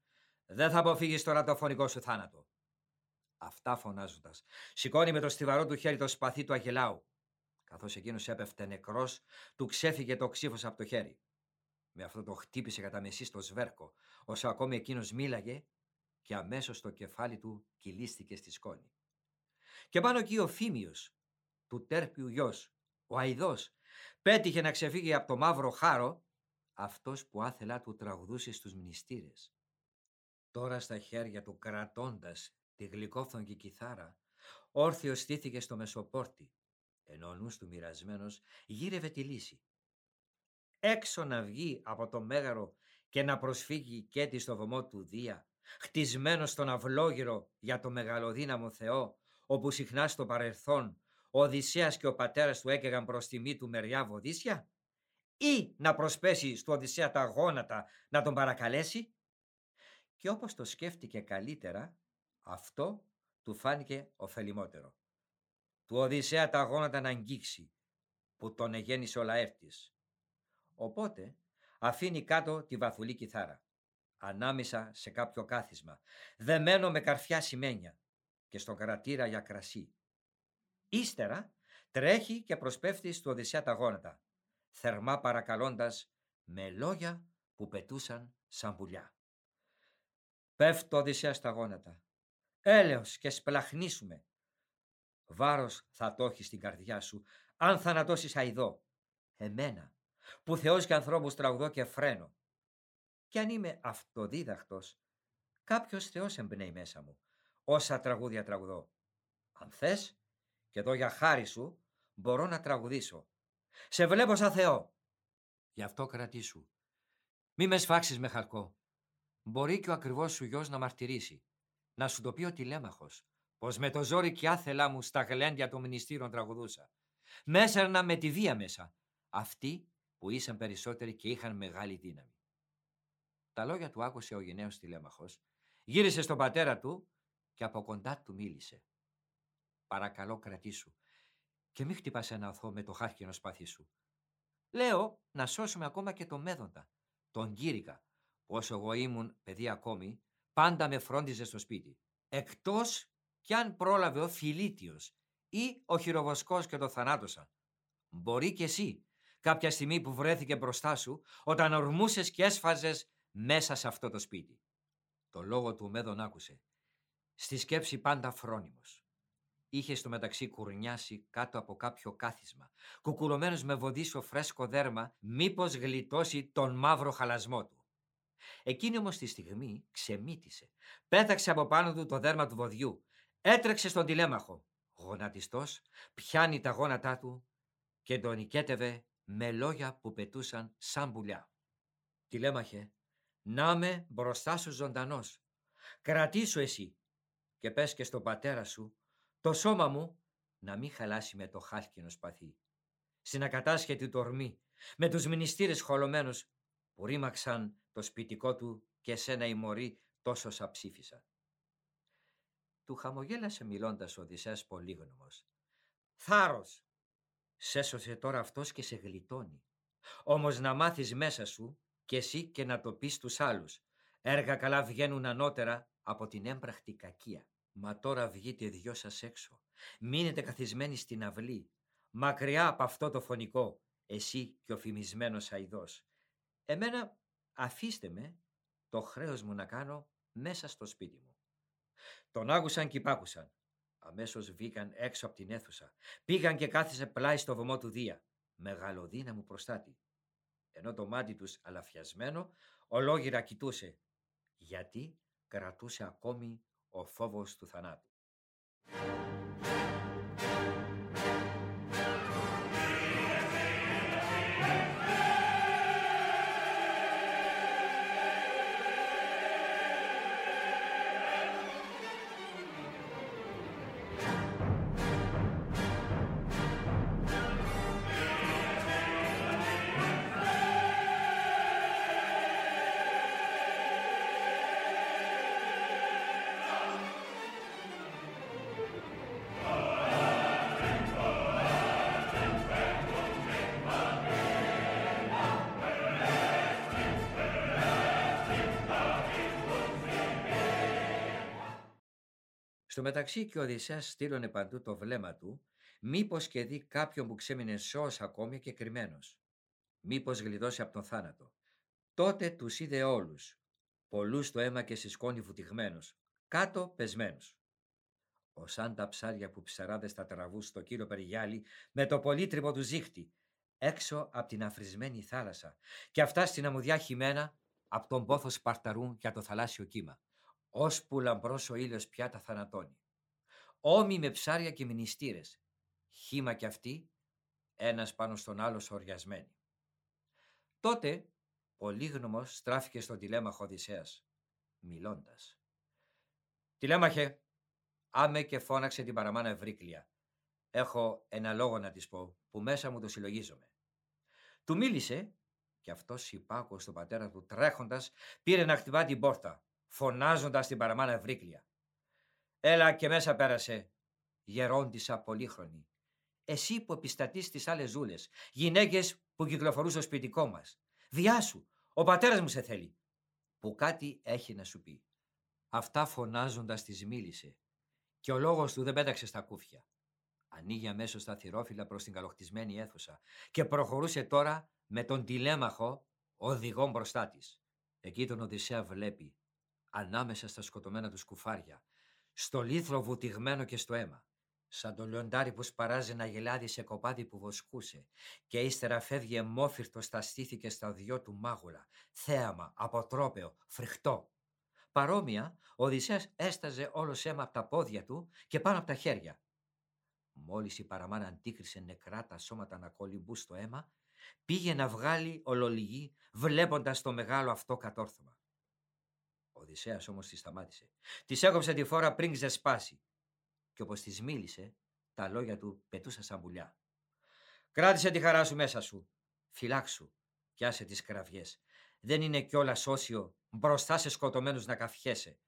δεν θα αποφύγεις τώρα το φωνικό σου θάνατο. Αυτά φωνάζοντας, σηκώνει με το στιβαρό του χέρι το σπαθί του Αγελάου. Καθώς εκείνος έπεφτε νεκρός, του ξέφυγε το ξύφος από το χέρι. Με αυτό το χτύπησε κατά μεσή στο σβέρκο, όσο ακόμη εκείνος μίλαγε και αμέσως το κεφάλι του κυλίστηκε στη σκόνη. Και πάνω εκεί ο Φίμιος, του Τέρπιου γιος, ο Αιδός, πέτυχε να ξεφύγει από το μαύρο χάρο, αυτός που άθελά του τραγουδούσε στους μνηστήρες. Τώρα στα χέρια του κρατώντας τη γλυκόφθονη κιθάρα, όρθιος στήθηκε στο μεσοπόρτι, ενώ ο νους του μοιρασμένος γύρευε τη λύση. Έξω να βγει από το μέγαρο και να προσφύγει και στο βωμό του Δία, χτισμένο στον αυλόγυρο για το μεγαλοδύναμο Θεό, όπου συχνά στο παρελθόν ο Οδυσσέας και ο πατέρας του έκαιγαν προς τιμή του μεριά βοδίσια, ή να προσπέσει στο Οδυσσέα τα γόνατα να τον παρακαλέσει; Και όπως το σκέφτηκε καλύτερα, αυτό του φάνηκε ωφελημότερο. Του Οδυσσέα τα γόνατα να αγγίξει, που τον εγέννησε ο Λαέρτης. Οπότε αφήνει κάτω τη βαθουλή κιθάρα ανάμεσα σε κάποιο κάθισμα, δεμένο με καρφιά σημαίνια και στον κρατήρα για κρασί. Ύστερα τρέχει και προσπέφτει στο Οδυσσέα τα γόνατα, θερμά παρακαλώντας με λόγια που πετούσαν σαν πουλιά. Πέφτω Οδυσσέα στα γόνατα. Έλεος και σπλαχνίσουμε. Βάρος θα το έχει στην καρδιά σου, αν θανατώσεις αηδό. Εμένα, που Θεός και ανθρώπους τραγουδώ και φρένω. Κι αν είμαι αυτοδίδακτος, κάποιος Θεός εμπνέει μέσα μου, όσα τραγούδια τραγουδώ. Αν θες, και εδώ για χάρη σου, μπορώ να τραγουδήσω. Σε βλέπω σαν Θεό. Γι' αυτό κρατήσου. Μη με σφάξεις με χαλκό. Μπορεί και ο ακριβώς σου γιος να μαρτυρήσει. Να σου το πει ο τηλέμαχος, πως με το ζόρι και άθελά μου στα γλέντια των μνηστήρων τραγουδούσα. Μέσερνα με τη βία μέσα. Αυτοί που ήσαν περισσότεροι και είχαν μεγάλη δύναμη. Τα λόγια του άκουσε ο γενναίος τηλέμαχος, γύρισε στον πατέρα του και από κοντά του μίλησε. «Παρακαλώ κρατήσου και μην χτυπάς ένα οθό με το χάρκινο σπαθί σου. Λέω να σώσουμε ακόμα και τον Μέδοντα, τον Κύρικα, που όσο εγώ ήμουν παιδί ακόμη, πάντα με φρόντιζε στο σπίτι. Εκτός κι αν πρόλαβε ο Φιλίτιος ή ο χειροβοσκός και το θανάτωσα. Μπορεί κι εσύ, κάποια στιγμή που βρέθηκε μπροστά σου, όταν ορμούσες και έσφαζες μέσα σε αυτό το σπίτι. Το λόγο του Μέδων άκουσε. Στη σκέψη πάντα φρόνιμος. είχες στο μεταξύ κουρνιάσει κάτω από κάποιο κάθισμα, κουκουλωμένος με βοδίσιο φρέσκο δέρμα, μήπως γλιτώσει τον μαύρο χαλασμό του. Εκείνη όμως τη στιγμή ξεμύτησε, πέταξε από πάνω του το δέρμα του βοδιού, έτρεξε στον τηλέμαχο. Γονατιστός πιάνει τα γόνατά του και τον νικέτευε με λόγια που πετούσαν σαν πουλιά. Τηλέμαχε, να με μπροστά σου ζωντανός. Κρατήσου εσύ και πες και στον πατέρα σου το σώμα μου να μην χαλάσει με το χάλκινο σπαθί. Στην ακατάσχετη τορμή, με τους μνηστήρες χολωμένους που ρήμαξαν το σπιτικό του και σένα η μωρή τόσο σαψήφισα. Του χαμογέλασε μιλώντας ο Οδυσσέας πολύγνωμος. Θάρρος! Σέσωσε τώρα αυτός και σε γλιτώνει. Όμως να μάθεις μέσα σου και εσύ και να το πεις τους άλλους. Έργα καλά βγαίνουν ανώτερα από την έμπραχτη κακία. Μα τώρα βγείτε δυο σας έξω. Μείνετε καθισμένοι στην αυλή. Μακριά από αυτό το φωνικό. Εσύ και ο φημισμένος αηδός. Εμένα αφήστε με το χρέος μου να κάνω μέσα στο σπίτι μου. Τον άκουσαν και υπάκουσαν. Αμέσως βγήκαν έξω από την αίθουσα. Πήγαν και κάθισε πλάι στο βωμό του Δία. Μεγαλοδύναμο προστάτη. Ενώ το μάτι τους αλαφιασμένο, ολόγυρα κοιτούσε. Γιατί κρατούσε ακόμη ο φόβος του θανάτου. Στο μεταξύ και ο Οδυσσέας στείλωνε παντού το βλέμμα του, μήπως και δει κάποιον που ξέμεινε σώος ακόμη και κρυμμένος. Μήπως γλιτώσει από τον θάνατο. Τότε τους είδε όλους, πολλούς στο αίμα και στη σκόνη βουτυγμένους, κάτω πεσμένους. Ο σαν τα ψάρια που ψαράδες στα τραβού στο κύριο περιγιάλι με το πολύτρυπο του ζύχτη, έξω από την αφρισμένη θάλασσα και αυτά στην αμμουδιά χειμένα από τον πόθος Σπαρταρού για το θαλάσσιο κύμα ώσπου λαμπρός ο ήλιος πια τα θανατώνει. Όμοι με ψάρια και μνηστήρες, χήμα κι αυτοί, ένας πάνω στον άλλο σοριασμένοι. Τότε, πολύγνωμος στράφηκε στον τηλέμαχο Οδυσσέας, μιλώντας. «Τηλέμαχε, άμε και φώναξε την παραμάνα Ευρύκλια. Έχω ένα λόγο να της πω, που μέσα μου το συλλογίζομαι». Του μίλησε και αυτός υπάκουος στον πατέρα του τρέχοντας πήρε να χτυπά την πόρτα φωνάζοντας την παραμάνα Ευρύκλια. Έλα και μέσα πέρασε, γερόντισα πολύχρονη. Εσύ που επιστατείς στις άλλες ζούλες, γυναίκες που κυκλοφορούν στο σπιτικό μας. Διάσου, ο πατέρας μου σε θέλει. Που κάτι έχει να σου πει. Αυτά φωνάζοντας της μίλησε και ο λόγος του δεν πέταξε στα κούφια. Ανοίγει αμέσως τα θηρόφυλλα προς την καλοχτισμένη αίθουσα και προχωρούσε τώρα με τον τηλέμαχο οδηγό μπροστά της. Εκεί τον Οδυσσέα βλέπει ανάμεσα στα σκοτωμένα τους σκουφάρια, στο λίθρο βουτυγμένο και στο αίμα, σαν το λιοντάρι που σπαράζει ένα γελάδι σε κοπάδι που βοσκούσε και ύστερα φεύγει εμόφυρτο στα στήθη και στα δυο του μάγουλα, θέαμα, αποτρόπαιο, φρικτό. Παρόμοια, ο Οδυσσέας έσταζε όλο αίμα από τα πόδια του και πάνω από τα χέρια. Μόλις η παραμάνα αντίκρισε νεκρά τα σώματα να κολυμπού στο αίμα, πήγε να βγάλει ολολιγή βλέποντας το μεγάλο αυτό κατόρθωμα. Ο Οδυσσέας όμως τη σταμάτησε. Της έκοψε τη φόρα πριν ξεσπάσει. Και όπως της μίλησε, τα λόγια του πετούσαν σαν πουλιά. Κράτησε τη χαρά σου μέσα σου. Φυλάξου. Πιάσε τις κραυγές. Δεν είναι κιόλας όσιο μπροστά σε σκοτωμένους να καφιέσαι.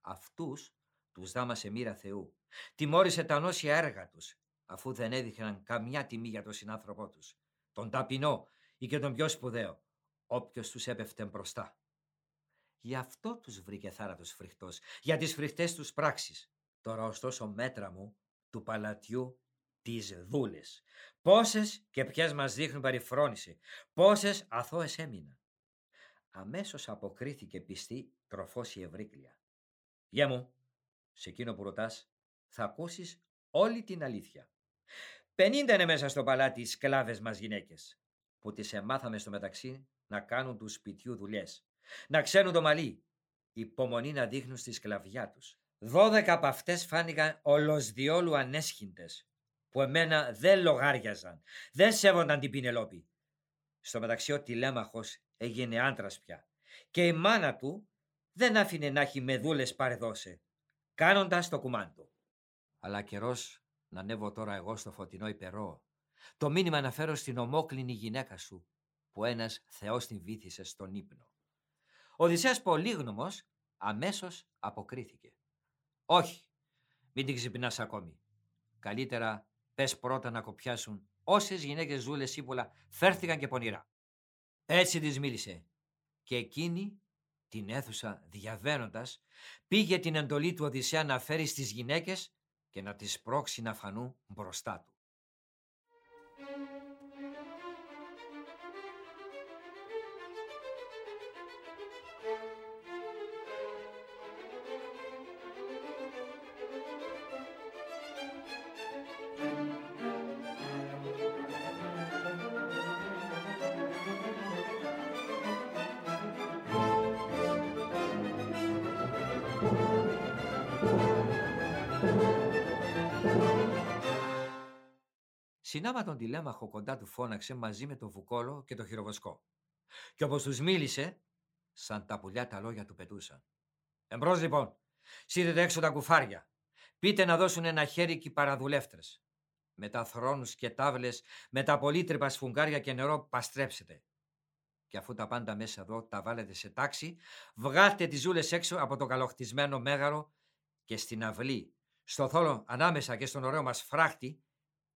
Αυτούς τους δάμασε μοίρα Θεού. Τιμώρησε τα νόσια έργα τους, αφού δεν έδειχναν καμιά τιμή για τον συνάνθρωπό τους. Τον ταπεινό ή και τον πιο σπουδαίο, όποιος τους έπεφτε μπροστά. Γι' αυτό τους βρήκε θάνατος φρικτός, για τις φρικτές τους πράξεις. Τώρα ωστόσο μέτρα μου του παλατιού τις δούλες. Πόσες και ποιες μας δείχνουν περιφρόνηση, πόσες αθώες έμειναν. Αμέσως αποκρίθηκε πιστή τροφός η Ευρύκλια. Γεια μου, σε εκείνο που ρωτάς, θα ακούσεις όλη την αλήθεια. Πενήντα είναι μέσα στο παλάτι οι σκλάβες μας γυναίκες, που τις εμάθαμε στο μεταξύ να κάνουν του σπιτιού δουλειές, να ξένουν το μαλλί, υπομονή να δείχνουν στη σκλαβιά τους. Δώδεκα από αυτές φάνηκαν ολοσδιόλου ανέσχυντες, που εμένα δεν λογάριαζαν, δεν σέβονταν την Πινελόπη. Στο μεταξύ ο τηλέμαχος έγινε άντρας πια και η μάνα του δεν άφηνε να έχει μεδούλες παρεδώσε, κάνοντας το κουμάντο. Αλλά καιρός να ανέβω τώρα εγώ στο φωτεινό υπερό. Το μήνυμα να φέρω στην ομόκλινη γυναίκα σου, που ένας Θεός την βήθησε στον ύπνο. Ο Οδυσσέας Πολύγνωμος αμέσως αποκρίθηκε. Όχι, μην την ξυπνάς ακόμη. Καλύτερα πες πρώτα να κοπιάσουν όσες γυναίκες ζούλες ύπουλα φέρθηκαν και πονηρά. Έτσι της μίλησε και εκείνη την αίθουσα διαβαίνοντας πήγε την εντολή του Οδυσσέα να φέρει στις γυναίκες και να τις πρόξει να φανούν μπροστά του. Συνάμα τον τηλέμαχο κοντά του φώναξε μαζί με τον Βουκόλο και τον Χειροβοσκό. Και όπως τους μίλησε, σαν τα πουλιά τα λόγια του πετούσαν. Εμπρός λοιπόν, σύρετε έξω τα κουφάρια. Πείτε να δώσουν ένα χέρι και οι παραδουλεύτρες. Με τα θρόνους και τάβλες, με τα πολύτρυπα σφουγγάρια και νερό παστρέψετε. Και αφού τα πάντα μέσα εδώ τα βάλετε σε τάξη, βγάλτε τις ζούλες έξω από το καλοχτισμένο μέγαρο και στην αυλή, στο θόλο ανάμεσα και στον ωραίο μας φράχτη,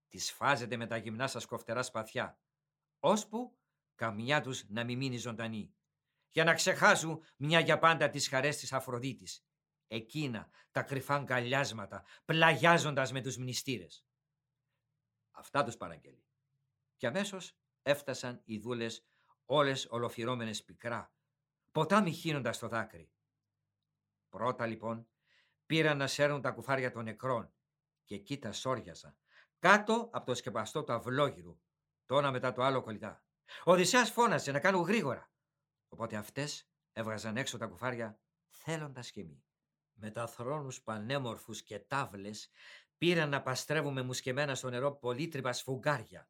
τις φάζετε με τα γυμνά σας κοφτερά σπαθιά, ώσπου καμιά τους να μην μείνει ζωντανή, για να ξεχάσουν μια για πάντα τις χαρές της Αφροδίτης, εκείνα τα κρυφά αγκαλιάσματα, πλαγιάζοντας με τους μνηστήρες. Αυτά τους παραγγέλει. Και αμέσως έφτασαν οι δούλες όλες ολοφυρώμενες πικρά, ποτάμι χύνοντας το δάκρυ. Πρώτα λοιπόν πήραν να σέρνουν τα κουφάρια των νεκρών και εκεί τα σόριαζαν, κάτω από το σκεπαστό του αυλόγυρου, το ένα μετά το άλλο κολλητά. Ο Οδυσσέας φώνασε να κάνουν γρήγορα, οπότε αυτές έβγαζαν έξω τα κουφάρια θέλοντας και μη. Με τα θρόνους πανέμορφους και τάβλες πήραν να παστρεύουμε μουσκεμένα στο νερό πολύτρυπα σφουγγάρια.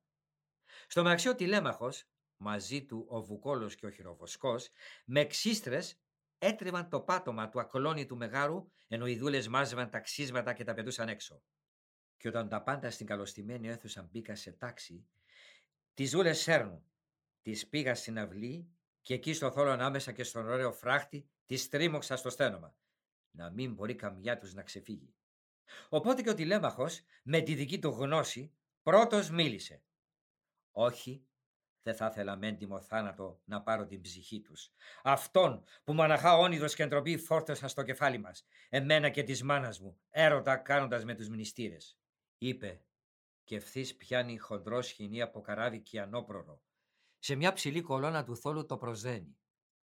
Στο μεταξύ ο τηλέμαχος, μαζί του ο Βουκόλος και ο Χειροβοσκός, με ξύστρες έτριβαν το πάτωμα του ακλόνητου μεγάρου, ενώ οι δούλες μάζευαν τα ξύσματα και τα πετούσαν έξω. Και όταν τα πάντα στην καλωστημένη αίθουσα μπήκα σε τάξη, τις ζούλε σέρνουν. Τις πήγα στην αυλή και εκεί στο θόλο ανάμεσα και στον ωραίο φράχτη τη τρίμωξα στο στένομα. Να μην μπορεί καμιά τους να ξεφύγει. Οπότε και ο τηλέμαχος, με τη δική του γνώση, πρώτος μίλησε. Όχι, δεν θα ήθελα με έντιμο θάνατο να πάρω την ψυχή τους. Αυτόν που μαναχά όνειδος και εντροπή φόρτωσα στο κεφάλι μας, εμένα και της μάνας μου, έρωτα κάνοντας με τους μνηστήρες είπε και ευθύς πιάνει χοντρός σχοινή από καράβι και ανώπρορο. Σε μια ψηλή κολόνα του θόλου το προσδένει.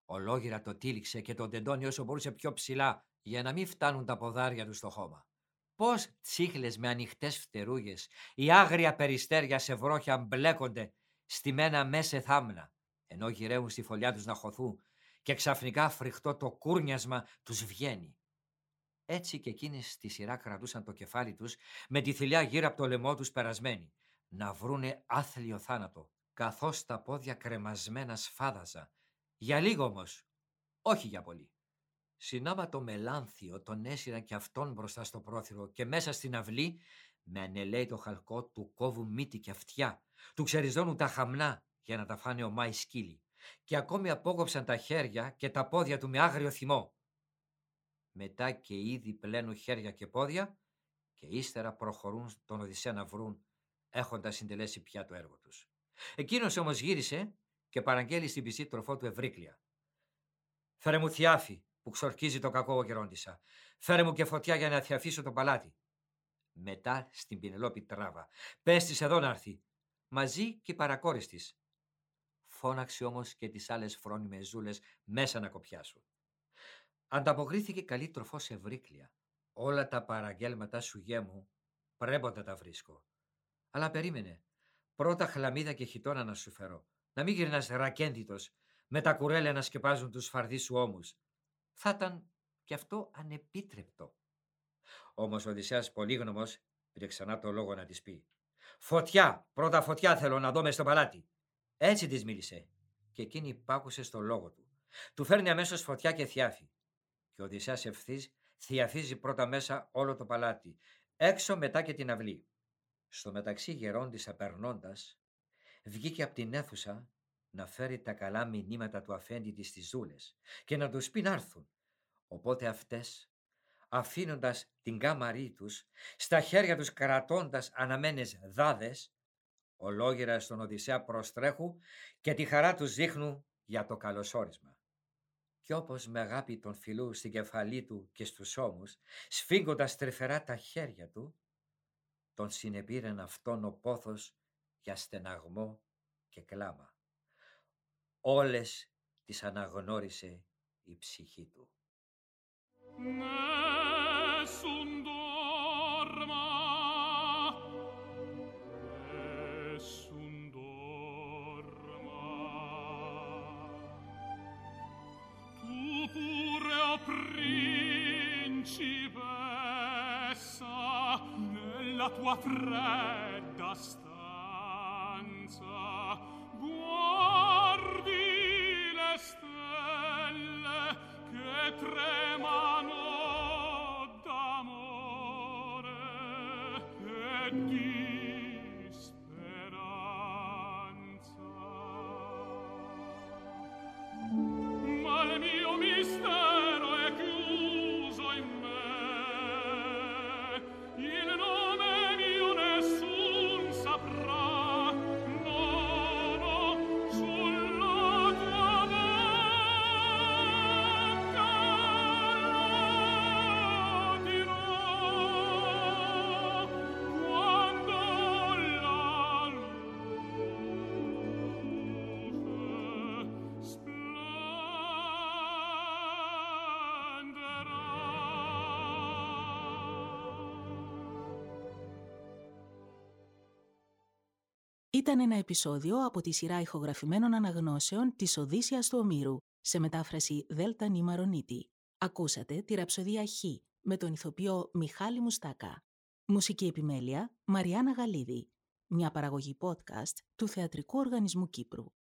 Ολόγυρα το τύλιξε και τον τεντώνει όσο μπορούσε πιο ψηλά για να μην φτάνουν τα ποδάρια του στο χώμα. Πώς τσίχλες με ανοιχτές φτερούγες, οι άγρια περιστέρια σε βρόχια μπλέκονται στημένα μέσα θάμνα, ενώ γυρεύουν στη φωλιά τους να χωθούν και ξαφνικά φρικτό το κούρνιασμα τους βγαίνει. Έτσι και εκείνες στη σειρά κρατούσαν το κεφάλι τους με τη θηλιά γύρω από το λαιμό τους περασμένη, να βρούνε άθλιο θάνατο, καθώς τα πόδια κρεμασμένα σφάδαζα. Για λίγο όμως, όχι για πολύ. Συνάμα το μελάνθιο τον έσυραν και αυτόν μπροστά στο πρόθυρο και μέσα στην αυλή με ανελέει το χαλκό του κόβου μύτη και αυτιά, του ξεριζώνουν τα χαμνά για να τα φάνε ομάι σκύλι και ακόμη απόκοψαν τα χέρια και τα πόδια του με άγριο θυμό μετά και ήδη πλένουν χέρια και πόδια και ύστερα προχωρούν τον Οδυσσέα να βρουν έχοντας συντελέσει πια το έργο τους. Εκείνος όμως γύρισε και παραγγέλει στην πισή τροφό του Ευρύκλια. Φέρε μου θιάφη που ξορκίζει το κακό γερόντισα. Φέρε μου και φωτιά για να θιαφίσω το παλάτι. Μετά στην Πινελόπη τράβα. Πες της εδώ να έρθει. Μαζί και η παρακόρης της. Φώναξε όμως και τις άλλες φρόνιμες ζούλες μέσα να κοπιάσουν. Ανταποκρίθηκε καλή τροφό σε βρύκλια. Όλα τα παραγγέλματα σου γέμου πρέποτε τα βρίσκω. Αλλά περίμενε. Πρώτα χλαμίδα και χιτόνα να σου φέρω. Να μην γυρνάς ρακέντητος, με τα κουρέλια να σκεπάζουν τους φαρδείς σου ώμους. Θα ήταν και αυτό ανεπίτρεπτο. Όμως ο Οδυσσέας πολύγνωμος πήρε ξανά το λόγο να της πει. Φωτιά, πρώτα φωτιά θέλω να δω μες στο παλάτι. Έτσι της μίλησε και εκείνη υπάκουσε στο λόγο του. Του φέρνει αμέσως φωτιά και θιάφη. Και ο Οδυσσέας ευθύς θιαφίζει πρώτα μέσα όλο το παλάτι, έξω μετά και την αυλή. Στο μεταξύ γερόντισα απερνώντας, βγήκε από την αίθουσα να φέρει τα καλά μηνύματα του αφέντη της στις ζούλες και να τους πει να έρθουν. Οπότε αυτές, αφήνοντας την κάμαρή τους, στα χέρια τους κρατώντας αναμένες δάδες, ολόγερα στον Οδυσσέα προστρέχουν και τη χαρά τους δείχνουν για το καλωσόρισμα. Κι όπως με αγάπη τον φιλού στην κεφαλή του και στους ώμους, σφίγγοντας τρυφερά τα χέρια του, τον συνεπήρεν αυτόν ο πόθος για στεναγμό και κλάμα. Όλες τις αναγνώρισε η ψυχή του. principessa nella tua fredda stanza. Ήταν ένα επεισόδιο από τη σειρά ηχογραφημένων αναγνώσεων της Οδύσσιας του Ομήρου, σε μετάφραση Δέλτα Νιμαρονίτη. Ακούσατε τη ραψοδία Χ με τον ηθοποιό Μιχάλη Μουστάκα. Μουσική επιμέλεια Μαριάννα Γαλίδη. Μια παραγωγή podcast του Θεατρικού Οργανισμού Κύπρου.